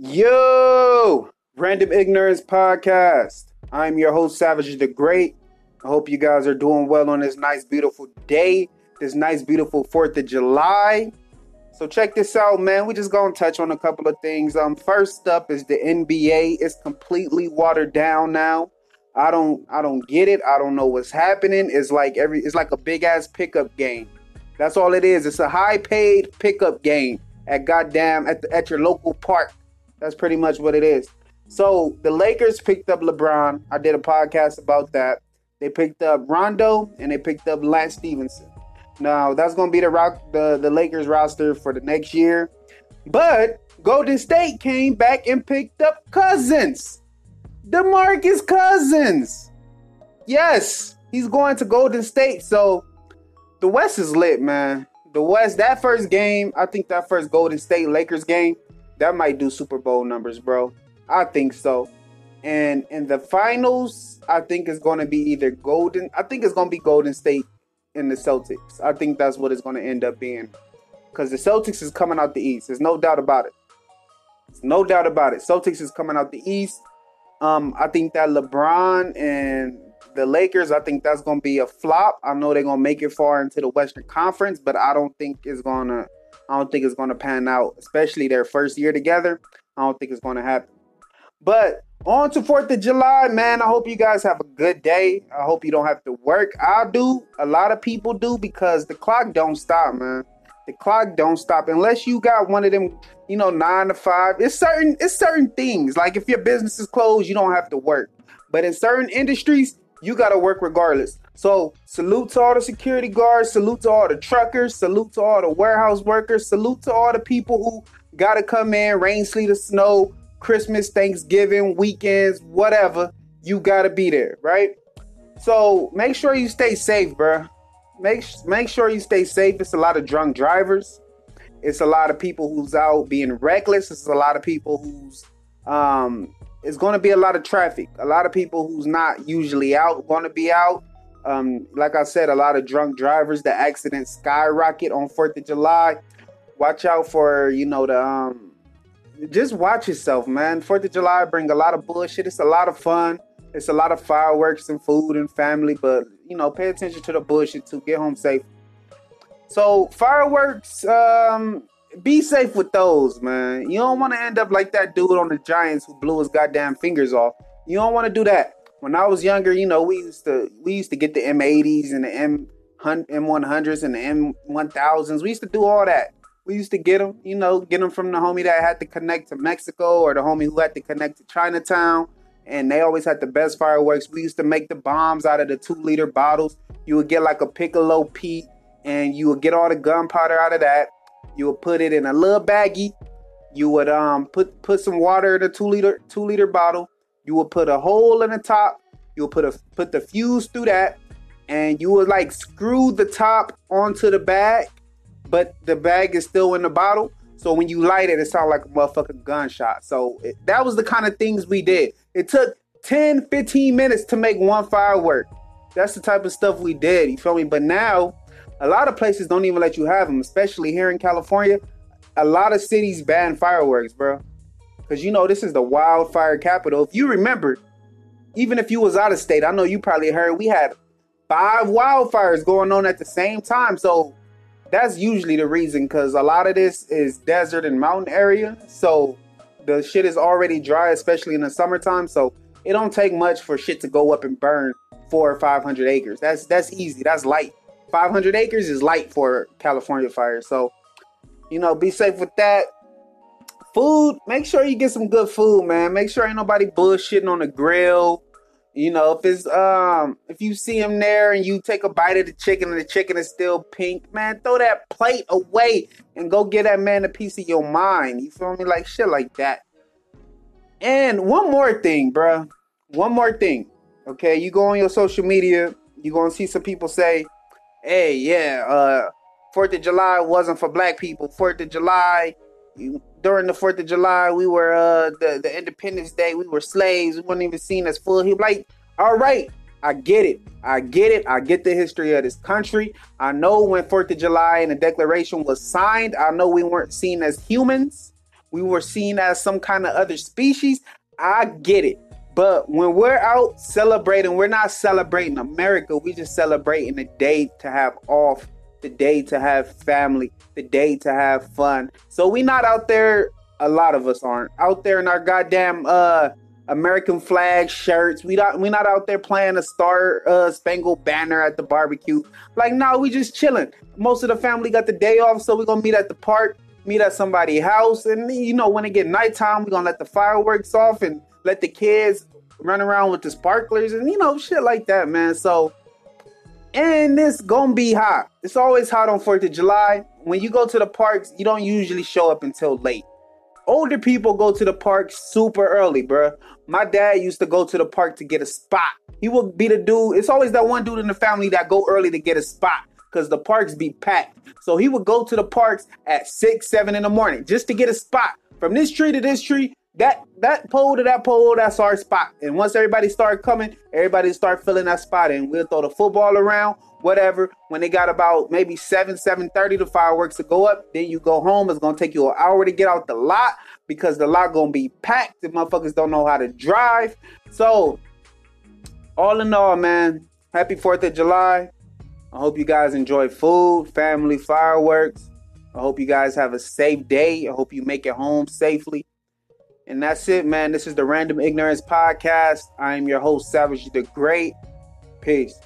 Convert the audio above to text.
Yo, Random Ignorance Podcast. I'm your host, Savage the Great. I hope you guys are doing well on this nice, beautiful day, this nice, beautiful 4th of July. So check this out, man. We just gonna touch on a couple of things. Um, first up is the NBA. It's completely watered down now. I don't I don't get it. I don't know what's happening. It's like every it's like a big ass pickup game. That's all it is. It's a high paid pickup game at goddamn at the, at your local park. That's pretty much what it is. So the Lakers picked up LeBron. I did a podcast about that. They picked up Rondo and they picked up Lance Stephenson. Now that's going to be the rock the the Lakers roster for the next year. But Golden State came back and picked up Cousins. DeMarcus Cousins. Yes, he's going to Golden State. So the West is lit, man. The West, that first game, I think that first Golden State Lakers game, that might do Super Bowl numbers, bro. I think so. And in the finals, I think it's going to be either Golden. I think it's going to be Golden State and the Celtics. I think that's what it's going to end up being. Because the Celtics is coming out the East. There's no doubt about it. There's no doubt about it. Celtics is coming out the East. Um, I think that LeBron and the Lakers, I think that's going to be a flop. I know they're going to make it far into the Western Conference, but I don't think it's going to I don't think it's going to pan out, especially their first year together. I don't think it's going to happen. But on to 4th of July, man. I hope you guys have a good day. I hope you don't have to work. I do. A lot of people do because the clock don't stop, man. The clock don't stop unless you got one of them, you know, nine to five. It's certain, it's certain things. Like if your business is closed, you don't have to work. But in certain industries, you got to work regardless. So, salute to all the security guards, salute to all the truckers, salute to all the warehouse workers, salute to all the people who got to come in, rain, sleet, or snow, Christmas, Thanksgiving, weekends, whatever. You got to be there, right? So, make sure you stay safe, bro. Make make sure you stay safe. It's a lot of drunk drivers. It's a lot of people who's out being reckless. It's a lot of people who's um it's going to be a lot of traffic. A lot of people who's not usually out going to be out. Um, like I said, a lot of drunk drivers. The accidents skyrocket on Fourth of July. Watch out for you know the um. Just watch yourself, man. Fourth of July bring a lot of bullshit. It's a lot of fun. It's a lot of fireworks and food and family, but you know, pay attention to the bullshit too. Get home safe. So fireworks, um, be safe with those, man. You don't want to end up like that dude on the Giants who blew his goddamn fingers off. You don't want to do that. When I was younger, you know, we used to we used to get the M80s and the M M100s and the M1000s. We used to do all that. We used to get them, you know, get them from the homie that had to connect to Mexico or the homie who had to connect to Chinatown. And they always had the best fireworks. We used to make the bombs out of the two liter bottles. You would get like a piccolo Pete and you would get all the gunpowder out of that you would put it in a little baggie. You would um put put some water in a two liter two liter bottle. You would put a hole in the top. You would put a put the fuse through that, and you would like screw the top onto the bag, but the bag is still in the bottle. So when you light it, it sounds like a motherfucking gunshot. So it, that was the kind of things we did. It took 10, 15 minutes to make one firework. That's the type of stuff we did. You feel me? But now a lot of places don't even let you have them, especially here in California. A lot of cities ban fireworks, bro. Cause you know this is the wildfire capital. If you remember, even if you was out of state, I know you probably heard we had five wildfires going on at the same time. So that's usually the reason because a lot of this is desert and mountain area. So the shit is already dry, especially in the summertime. So it don't take much for shit to go up and burn four or five hundred acres. That's that's easy. That's light. 500 acres is light for California fire. So, you know, be safe with that. Food, make sure you get some good food, man. Make sure ain't nobody bullshitting on the grill. You know, if it's um if you see him there and you take a bite of the chicken and the chicken is still pink, man, throw that plate away and go get that man a piece of your mind. You feel me? Like shit like that. And one more thing, bruh. One more thing. Okay, you go on your social media, you gonna see some people say, hey, yeah, uh, Fourth of July wasn't for black people. Fourth of July, during the Fourth of July, we were uh the, the Independence Day, we were slaves. We weren't even seen as full. He like, all right, I get it. I get it. I get the history of this country. I know when Fourth of July and the Declaration was signed, I know we weren't seen as humans. we were seen as some kind of other species. I get it. But when we're out celebrating, we're not celebrating America. We just celebrating the day to have off, the day to have family, the day to have fun. So we not out there. A lot of us aren't out there in our goddamn uh American flag shirts. We not we not out there playing a star uh, spangled banner at the barbecue. Like no, we just chilling. Most of the family got the day off, so we gonna meet at the park, meet at somebody's house, and you know when it get nighttime, we gonna let the fireworks off and let the kids run around with the sparklers and you know shit like that, man. So, and it's gonna be hot. It's always hot on Fourth of July. When you go to the parks, you don't usually show up until late. Older people go to the park super early, bruh. My dad used to go to the park to get a spot. He would be the dude. It's always that one dude in the family that go early to get a spot because the parks be packed. So he would go to the parks at six, seven in the morning just to get a spot from this tree to this tree that that pole to that pole, that's our spot. And once everybody start coming, everybody start filling that spot, and we'll throw the football around, whatever. When they got about maybe seven, seven thirty, the fireworks to go up. Then you go home. It's gonna take you an hour to get out the lot because the lot gonna be packed. The motherfuckers don't know how to drive. So, all in all, man, happy Fourth of July. I hope you guys enjoy food, family, fireworks. I hope you guys have a safe day. I hope you make it home safely. And that's it, man. This is the Random Ignorance Podcast. I am your host, Savage the Great. Peace.